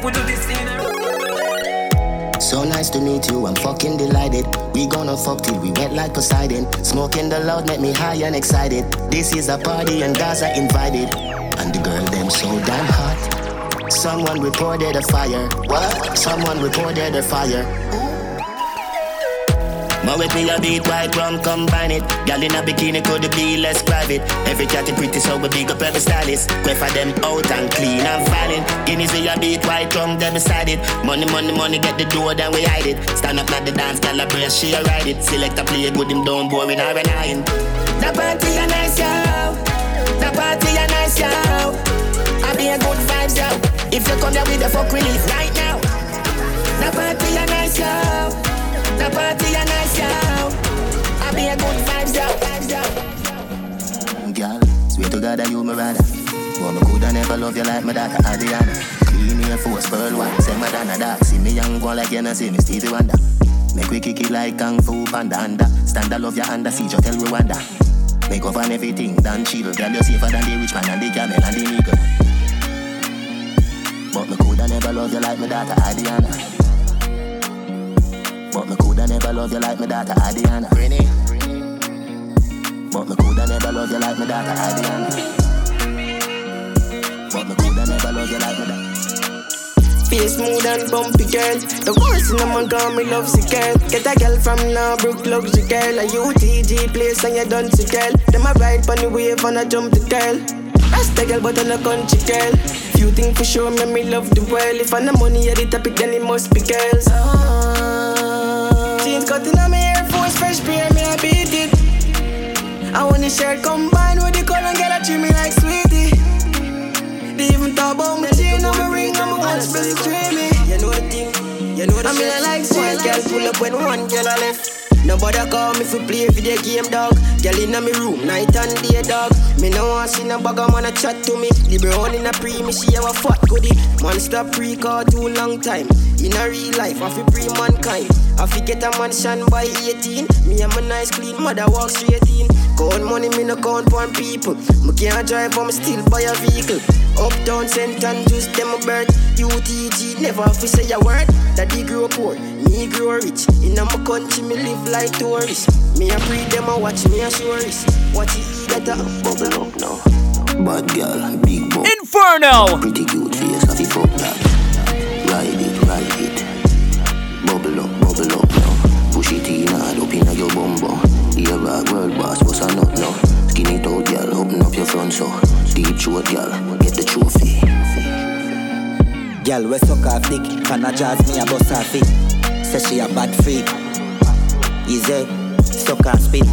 we do this in a
So nice to meet you, I'm fucking delighted. We gonna fuck till we wet like Poseidon. Smoking the loud make me high and excited. This is a party and guys are invited. And the girl them so damn hot. Someone reported a fire. What? Someone reported a fire. My with me a beat white rum combine it. Girl in a bikini could be less private. Every cat is pretty so we big up every stylist. Quay for them out and clean and filing. Guineas we a beat white rum them beside it. Money money money get the door then we hide it. Stand up at the dance, girl a brace she a ride it. Select a play good him down boring or an iron. The party a nice yo. The party a nice yo. I be a good vibes yo. If you come here with the fuck relief right now. The party a nice yo. The party a nice, yo. I be a good vibes, yo. Vibes. Girl, sweet to God that you my rather. But me coulda never love you like my daughter Adriana. Clean Air Force, pearl white, say Madonna dark. See me young go like you see me Stevie Wonder. Make we kick it like Kung Fu Panda under. Stand I love your under, see you tell Rwanda. Make up on everything, done chill. Girl, you safer than the rich man and the camel and the nigga. But me coulda never love you like my daughter Adriana. But me coulda never love you like my daughter Adiana. Brini. But me coulda never love you like my daughter Adiana. But me coulda never love you like my daughter.
Face smooth and bumpy girl. The worst in the man call me love sick girl. Get a girl from Narbrook, luxury girl. A UTG place and you done sick girl. Them a ride on the wave and I jump the girl. That's the girl, but I'm a country girl. Few things for sure, make me love the world. If I'm the money at the topic, then it must be girls. Uh-huh. Jeans cutting on my Air Force, fresh pair, me I beat it. I want the shirt combined with the color, girl, I treat me like sweetie. They even talk about me chain on my ring, I'm a watch, but me. You know the thing, you know the I mean I like sweet girl, pull up when one girl I left. Nobody call me for play video game, dog. Girl in my room, night and day, dog. Me no want see no bugger man a chat to me. The brown in a pre, me she have a fat goodie. Man stop pre call too long time. In a real life, I feel pre mankind. I fi get a mansion by 18. Me and my nice clean mother walk straight in. Count money, me no count on people. Me can't drive, but me still buy a vehicle. Uptown, St. Andrews, them a birth. UTG, never fi say a word. Daddy grow poor, me grow rich. In a my country, me live like tourist. Me a breed them a watch me a this. What you eat that a bubble up now.
Bad girl, big bum.
Inferno.
Pretty cute face, I fi fuck that. Ride it, ride it. Rock world boss, what's a nut now? Skin it out, girl, open up your front so. Deep throat, girl, get the trophy.
Girl, we suck off dick, can a jazz me a bust off it. Say she a bad freak. Easy, suck and spit.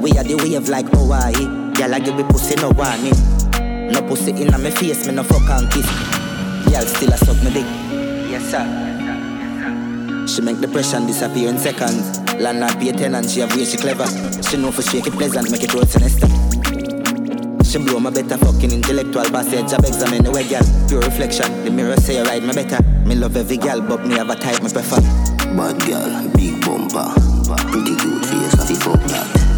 We are the wave like Hawaii. Girl, I give me pussy no warning. No pussy in my face, me no fuck and kiss. Girl, still a suck me dick. Yes, sir. She make depression disappear in seconds. Landlord pay tenant, she have way she clever. She know for shake it pleasant, make it road sinister. She blow my better fucking intellectual passage Job examine the way girl. Pure reflection The mirror say you ride my better. Me love every girl But me have a type me prefer.
Bad girl, big bumper. Pretty cute face, I fuck that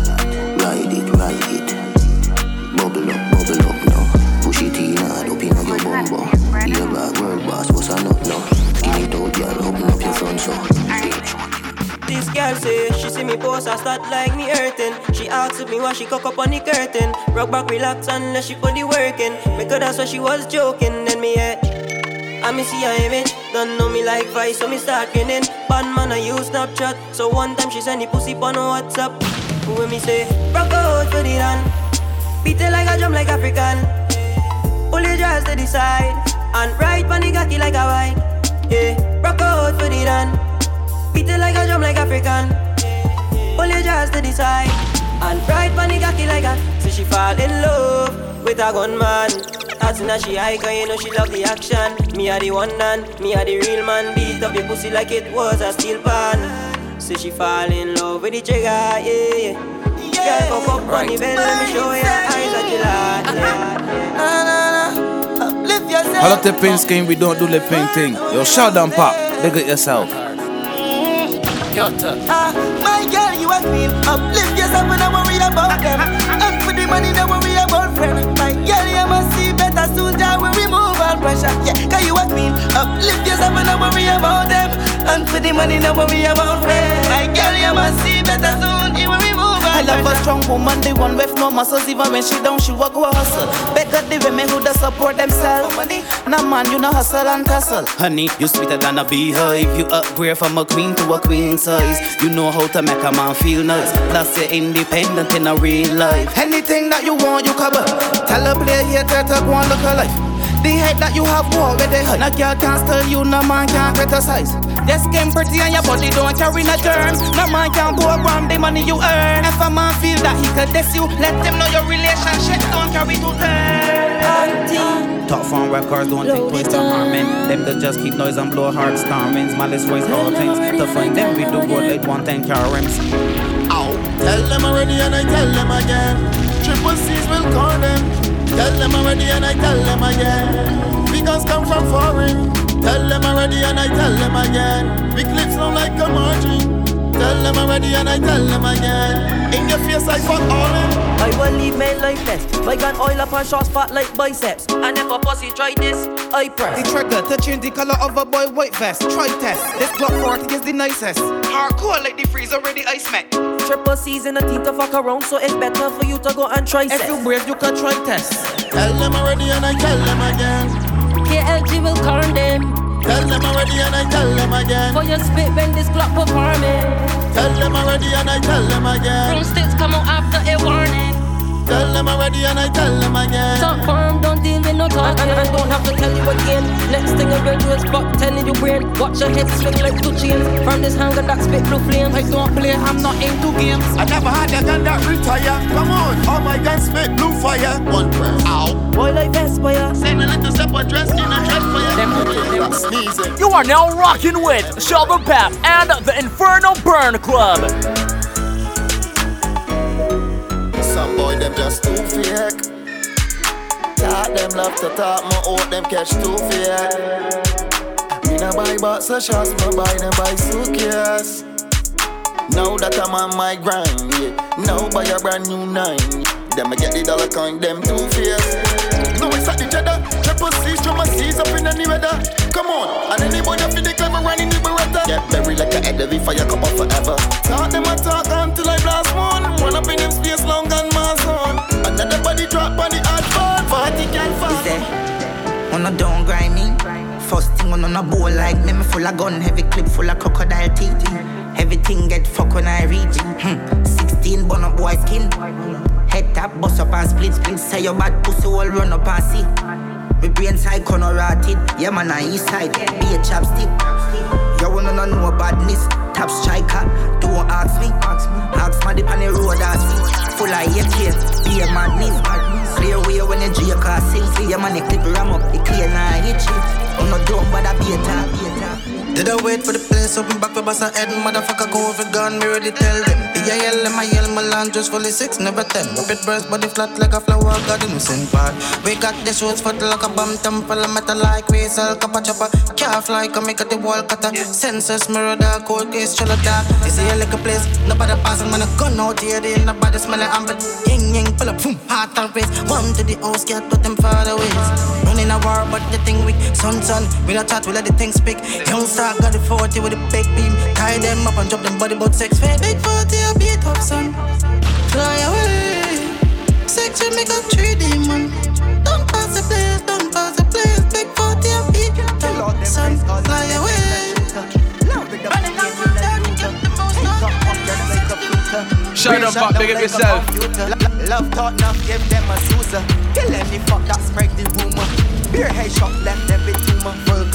I start like me hurting. She asks me why she cock up on the curtain. Rock back, relax, unless she the working. Because that's why she was joking. Then me eh, head, I me see her image. Don't know me like Vice, so me start grinning. Bad man, I use Snapchat. So one time she send the pussy on WhatsApp. When me say, rock out for the run. Beat it like a drum like African. Pull your dress to the side. And ride on the like a wine. Yeah, rock out for the run. Beat it like a drum like African. Pull your jaws to the side. And ride pon the cocky like a. See she fall in love with a gunman. As soon as she high, cause you know she love the action. Me are the one man, me are the real man. Beat up your pussy like it was a steel pan. See she fall in love with the trigger, yeah, yeah. Girl, fuck up right. on the bell, let me show you eyes that you like. Yeah.
Na na na, uplift yourself.
How the pain scheme, we don't do the pain thing. Yo, shout down, pop. Big it yourself.
Yotta. Ah, my girl, you a queen. Uplift yourself and don't worry about them. And for the money, don't worry about friends. My girl, you must see better soon. That will remove all pressure. Yeah, cause you a queen. Uplift yourself and don't worry about them. And
money, now worry about friends. My girl, you must see better soon. You will remove
I love a strong woman, the one with no muscles. Even when she down, she walk go hustle. Better the women who da support themselves. Nah man, you know hustle and tussle. Honey, you sweeter than a beehive. You upgrade from a queen to a queen size. You know how to make a man feel nice. Plus you're independent in a real life. Anything that you want, you cover. Tell a player here to go and look alive. The head that you have war with the head. No girl can't steal you, no man can't criticize. Your skin pretty and your body don't carry no germ. No man can go around the money you earn. If a man feel that he could diss you, let him know your relationship don't carry to term. Top phone records don't think twice to harm men. Them that just keep noise and blow hard stormings. Malice voice all things. To find them we do good like one ten car rims.
Ow. Tell them already and I tell them again. Triple C's will call them. Tell them already and I tell them again. Because come from foreign. Tell them already and I tell them again. We clips long like a margin. Tell them already and I tell them again. In your face I fuck all them.
I will leave men lifeless. My gun oil up and shots fat like biceps. And if a pussy try this, I press.
The trigger to change the color of a boy white vest. Try test. This Glock 40 is the nicest. Hardcore like the freeze already ice met.
Triple C's in the team to fuck around, so it's better for you to go and try
If you brave, you can try test.
Tell them already and I tell them again.
KLG will corn them.
Tell them already and I tell them again.
For your spit when this Glock performing.
Tell them already and I tell them again.
Broomsticks come out after a warning.
Tell them already and I tell them again.
Talk firm, don't deal with no talking. And, and, and don't have to tell you again. Next thing I'm gonna do is fuck telling you brain. Watch your head swing like two chains. From this hanger that spit blue flames.
I don't play, I'm not into games.
I never had a gun that retire. Come on, all my guns spit blue fire. One press. Ow.
Boy like Vespa,
Send a little separate dress in a dress for you.
Them sneezing. You are now rocking with Sheldon Pap and the Inferno Burn Club.
Some boy them just too fake. Talk them love to talk, my out them catch too fake. Me no buy box of shots, me buy them by suitcase. Now that I'm on my grind, yeah. Now buy a brand new nine. Them I get the dollar coin, them two face. No, it's at the cheddar. Triple C's, drum C's up in any weather. Come on, and anybody feel the clever running the beretta. Get buried like a head of fire come up forever. Talk them a talk until I blast one. Run up in them space long and mass on. Another body drop on the hard fall.
On a don't grind me. First thing on a bowl like me, me full of gun, heavy clip full of crocodile teeth. Everything get fuck when I reach. Hmm. 16 bun up boy skin. Head tap, bust up and split split. Say your bad pussy all run up and see. Me brain side corner rotted. Yeah man, I east side. Be a chapstick. You wanna know no badness. Top striker. Don't ask me. Ask my dip on the road I see. Full of AK. Be a madness. Clear way when you drink a sing. See your man, the clip ram up. It clear you. I'm not dumb, but I be a top.
Did I wait for the place open back for bust a head? Motherfucker go over gun, me ready tell them. B-I-L, M-I-L, my land just fully six, never ten. Rapid burst, body flat like a flower, God innocent part. We got the shoes foot like a bomb temple, metal like we sell copper chopper. Calf like a make at the wall cutter. Sensors mirror the cold case, chill dark. See a like a place, nobody passing, man, a gun out here, they nobody smell it, amber. Ying, ying, pull up, boom, heart and race. One to the house, get with them father ways. Running a war, but the thing weak. Son, son, we not chat, we let the thing speak. Young star got the 40 with a big beam. Tie them up and drop them body about six feet. Big 40, a beat up, son. Fly away. Sex with me got 3D, man. Don't pass the place, don't pass the place. Big 40, a beat up, son. Fly away.
Shut up, pop, big up yourself.
Love thought enough, give them a Sousa. Kill any fuck that spread the rumor. Beer head shot left them with tumor. Full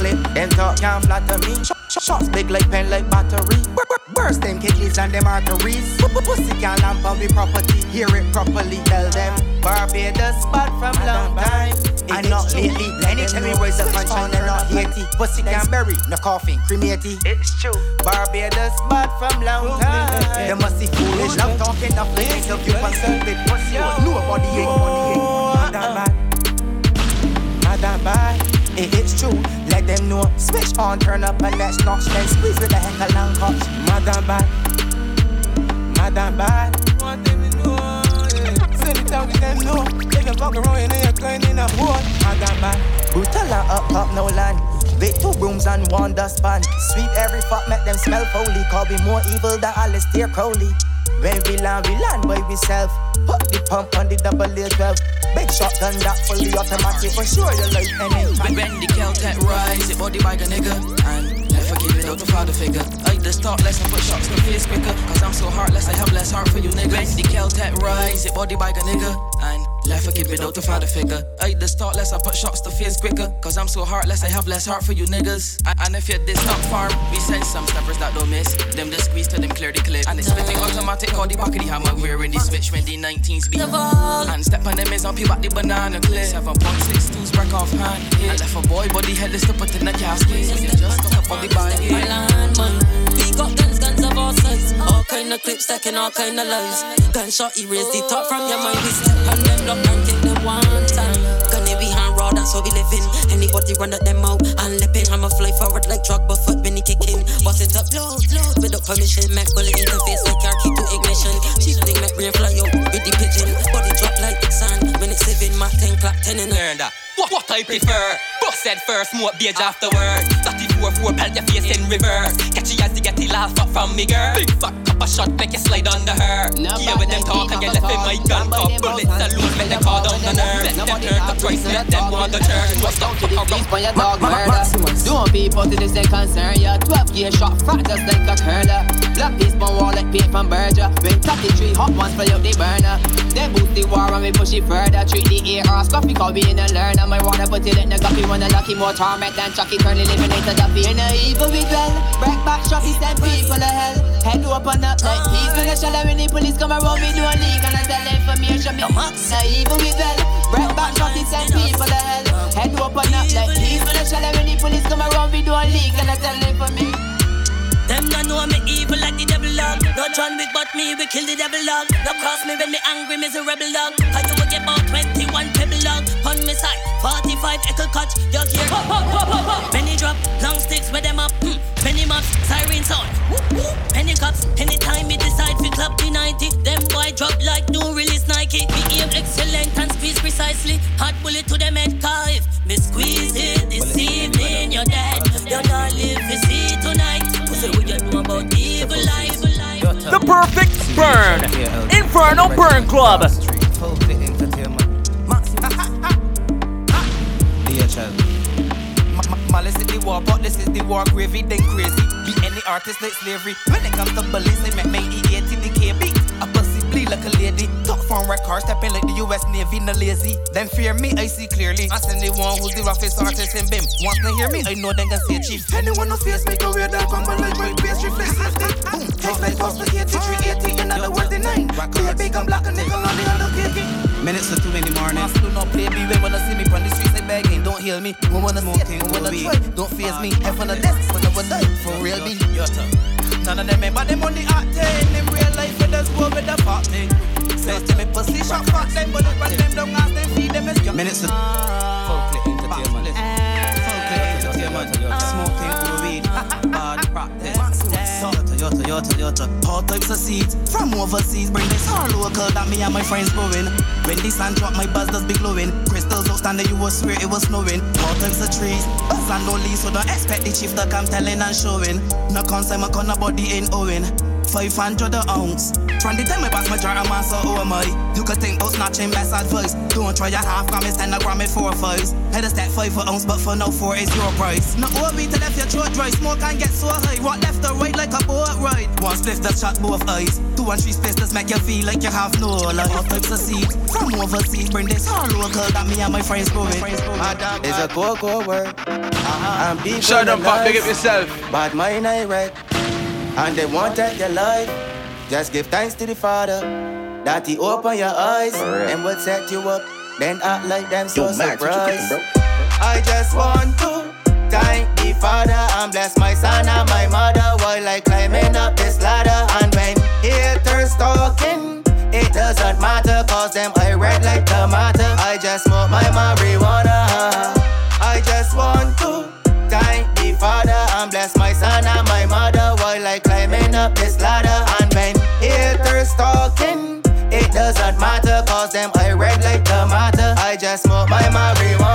clip, them talk can't flatter me. Sh- sh- Shots big like pen like battery. Bur- bur- Burst them kidneys and them arteries. Pussy can't lamp on the property. Hear it properly, tell them. Barbados spot from long time. And not lately. Anytime we raise a sunshine, they're not Haiti. Pussy can't bury, no coffin, cremate. It's true. Barbados spot from long time. They must see foolish. Love talking enough ladies of you concerned with pussy. Nobody ain't money ain't. Madam bad. Madam bad. It is true. Let them know. Switch on, turn up a latch notch, then squeeze with a heck of long touch. Madam bad. Madam bad. Want them to know. Send it out to them know. They can fuck around and they're going in a hole. Madam bad. Brutal and up, up, no land. With two brooms and one dustpan. Sweep every fuck, make them smell holy. Call me more evil than Aleister Crowley. When we land, we land by ourselves. Put the pump on the double A 12. Big shotgun that fully automatic for sure you like any.
When the Kel-Tec rise, it body bag a nigga. And never give it up the father figure. I just talk less and put shots to face quicker. Cause I'm so heartless, I have less heart for you niggas. The Kel-Tec rise, it body bag a nigga. And Left keep it out to father figure. I the start less, I put shots to face quicker. Cause I'm so heartless, I have less heart for you niggas. And, and if you're this not far, we send some steppers that don't miss. Them just squeeze to them clear the clip. And it's spitting automatic, all the back of the hammer. Wearing the switch when the 19s be. And step on them is on people at the banana clip. 7.62s break off hand. Yeah. And left a boy body headless to put in the casket. When you just the band.
We got guns, guns of all sides. All kind of clips, stacking all kind of lies. Gunshot erase the top from your mind. We step on them up and kill them one time. Gunny behind raw, that's how we living. Anybody run at them out and lipping. I'ma fly forward like drug, but foot when he kicking. Bust it up, low, low. Without permission, Mac bullet interface like car key to ignition. Cheap thing, Mac brain fly out with the pigeon. Body drop like the sun. When it's living, my 10 clock, 10 in
Learn. What, what I prefer? Bust said first, more beige afterwards. 34 4 pelt your face in reverse. Catch the laugh up from me, girl. Big fat cup of shot, make you slide under her. Yeah, when them talk, I get left in my gun cup. Bullets a loose, make them call down the nerve. Let them turn to twice, let them want the church. What's up for a
on your dog murder? Don't be put to this ain't concern ya. 12 gear shot, fat just like a curler. Black piece on wall like paint from Berger. When 33 hot ones play up the burner. Then boost the war and we push it further. Treat the air or scuffy, call me in a learner. My water put it in the guppy, wanna lucky more torment than Chucky. Turn eliminate the duffy. In a evil we dwell. Break back shoppy, send people to hell. Head open up like peas. When the shell when the police come around, we do a leak and I tell information. Me na evil we dwell. Break back shoppy, send people to hell. Head open up like peas. When the shell when the police come around, we do a leak and I tell information.
Them not know me evil like the devil dog. No John Wick but me, we kill the devil dog. No cross me when me angry, me's a rebel dog. How you will get about 21 pebble dog. On me side, 45 echo cut. You hear pop, pop, pop, pop, pop. Penny drop, long sticks with them up. Hmm. Penny mops, siren sound. Woo, woo. Penny cups, anytime me decide fi club the 90. Them boy drop like new release Nike. Me aim excellent and squeeze precisely. Hot bullet to them head car if me squeeze it this evening, you're dead. you're not live to see tonight. Pussy, what you know about evil life?
The perfect burn. Inferno Burn Club.
DHL. Malice is the war, but this is the war gravy, then crazy. Be any artist like slavery. When it comes to bullies, they make me idiot in the KB. A like a lady. Talk from record, stepping like the US Navy, no lazy. Then fear me, I see clearly. I send the one who's the roughest artist in BIM. Once they hear me, I know they can say chief. Anyone face, make a weird that come like my face, reflex safety. Boom, take like past the 80, 380, in other words, the 9. Baby, I'm black and nickel on the other cake.
Minutes to two in the morning.
Must do not play me when wanna see me from the streets they begging. Don't heal me. We wanna smoking, we wanna try. Don't face me. On the desk, but never die. For real be. None of them but them on the acting. In real life, it does go with the thing. Says to me, pussy shot fuck them, but if them don't ask them, feed them as
Minutes to entertainment. Folk entertainment. Smoking weed. Bad [LAUGHS] practice. Toyota, Toyota, Toyota. All types of seeds from overseas. Bring this all local that me and my friends growing. When the sun drop, my buzz does be glowing. Crystals outstanding, you will swear it was snowing. All types of trees, us and no leaves, so don't expect the chief to come telling and showing. No concept, my corner body ain't owing. 500 an ounce. From the time I pass my jar, I'm so am I? You could think about snatching best advice. Don't try your half gram, it's 10 a gram, it's 4 fives. Head a step 5 for ounce, but for now 4 is your price. No OB to left your throat dry, smoke and get so high. What left or right like a boat ride? One split that shot both eyes. Two and three splits make you feel like you have no life. All types of seeds from overseas, bring this all local that me and my friends growing.
It's a go-go word. Uh-huh. And people
Shut up, pop, big up yourself.
Bad mind I read. And they won't take your life. Just give thanks to the Father that He open your eyes and will set you up. Then act like them so
Yo, Max,
surprised.
cooking,
I just want to thank the Father and bless my son and my mother while I climbing up this ladder. And when haters talking, it doesn't matter cause them I red like tomato. I just smoke my marijuana. I just want to the Father and bless my son and my mother while I climbing up this ladder. And when haters talking, it doesn't matter cause them I red like tomato. I just smoke my marijuana.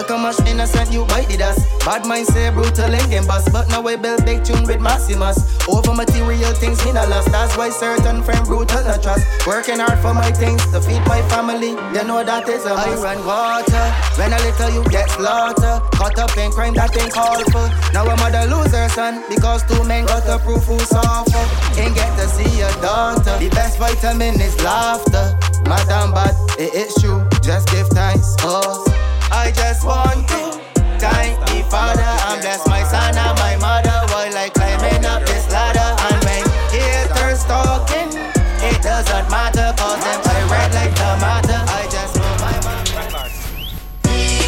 Look how much innocent you bited us. Bad mind say brutal and game bust, but now we build big tune with Maximus. Over material things, me not lost. That's why certain friend brutal not trust. Working hard for my things to feed my family. You know that is a must. I run water when a little you get slaughter. Caught up in crime that ain't called for. Now a mother lose her son because two men got a proof who suffer. Ain't get to see your daughter. The best vitamin is laughter. Madam, but it is true. Just give thanks. Oh, I just want to thank the Father and bless my son and my mother while I climbing up this ladder. And when haters talking, it doesn't matter cause them I red like tomato. I just know my mom.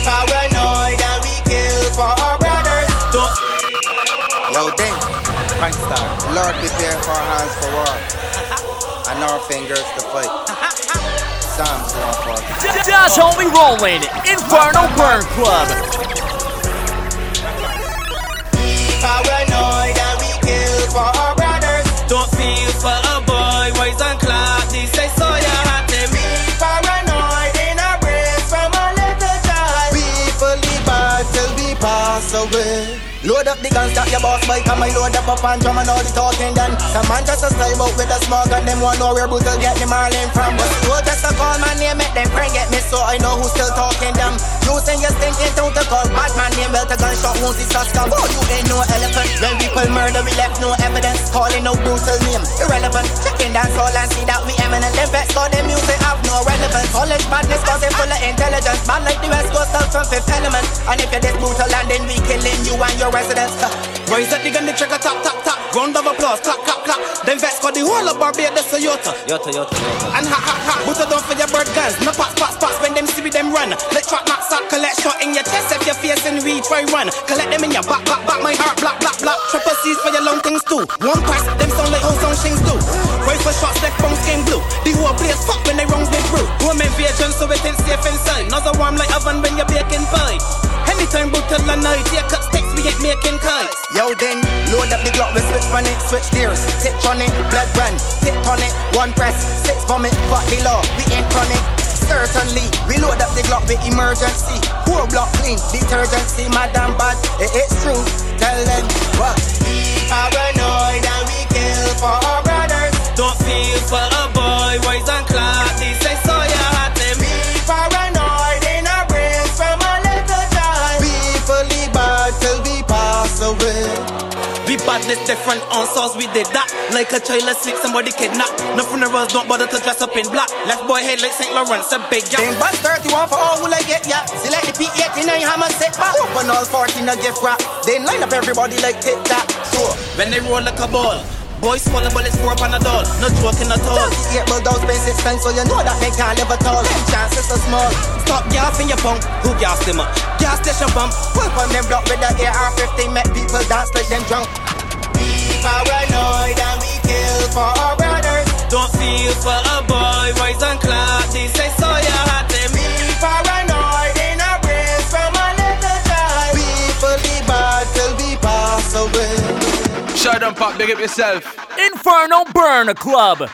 Paranoid and we kill for our brothers.
Yo, ding. Frank Star. Lord, prepare for our hands for war and our fingers to fight. [LAUGHS] Psalms 140.
That's only rolling. Inferno Burn Club.
Paranoid and we kill for our brothers.
Don't feel for a boy, wise
bike and my load up up and drum and all the talking done. Some man just a slime out with a small gun, them want know where brutal get the marlin from. But you just a call my name, make them pray get me so I know who's still talking them. You saying you're thinking to the call bad man name, belt a gunshot wounds, a scum. Oh, you ain't no elephant. When people murder, we left no evidence. Calling no brutal name, irrelevant. Checking dance all and see that we eminent. Them vets call them music have no relevance. College madness cause they full of intelligence. Bad like the West Coast out from fifth element. And if you're this brutal and then we killing you and your residents.
Rise at the gun, the trigger, tap, tap, tap. Round of applause, clap, clap, clap. Then vex got the whole of Barbados, a Yota.
Yota, Yota, Yota.
And ha, ha, ha. But don't for your bird guns. No pass, pass, pass. When them see them run. Let trap, knock, sack, collect shot in your chest. If you're facing reach, try run. Collect them in your back, back, back. My heart, black, black, black. Triple C's for your long things too. One pass, them sound like whole song shings do. Rifle shots, left bones game blue. The whole place fuck when they wrongs with brew. Woman vision, so it ain't safe inside. Nozzle warm like oven when you're baking pie. Anytime brutal and night, yeah, cut sticks, we ain't making kites.
Yo, then, load up the Glock, we switch on it, switch gears. Tip on it, blood run, tip on it, one press, six vomit, fuck the law, we ain't on it. Certainly, we load up the Glock with emergency. Poor block clean, detergency, madam bad, it, it's true. Tell them what? Paranoid and we kill for.
Don't feel for a boy, wise and clap, they say so, you had to
be paranoid in our brains from a little child. We fully bad till we pass away.
We badness different on sauce, we did that. Like a child asleep, somebody kidnap. No funerals, don't bother to dress up in black. Left boy head like St. Lawrence, a big jump.
Then bus 31 for all who like get ya. Select the P89 hammer set back. Open all 14 a gift wrap. Then line up everybody like tic tac. Sure.
When they roll like a ball. Boys swallow bullets for up on a doll, no joking at all.
Yeah, but those basic sense, so you know that they can't live at all. Them chances are small.
Stop gassing your punk, who gassed them up? Gas station bump.
Pull on them block with the AR-15, make people dance like them drunk. Be paranoid and we kill for our brothers.
Don't feel for a boy, wise and clap. They say so, you had to
be paranoid
Shut pop, big up yourself.
Inferno Burn Club.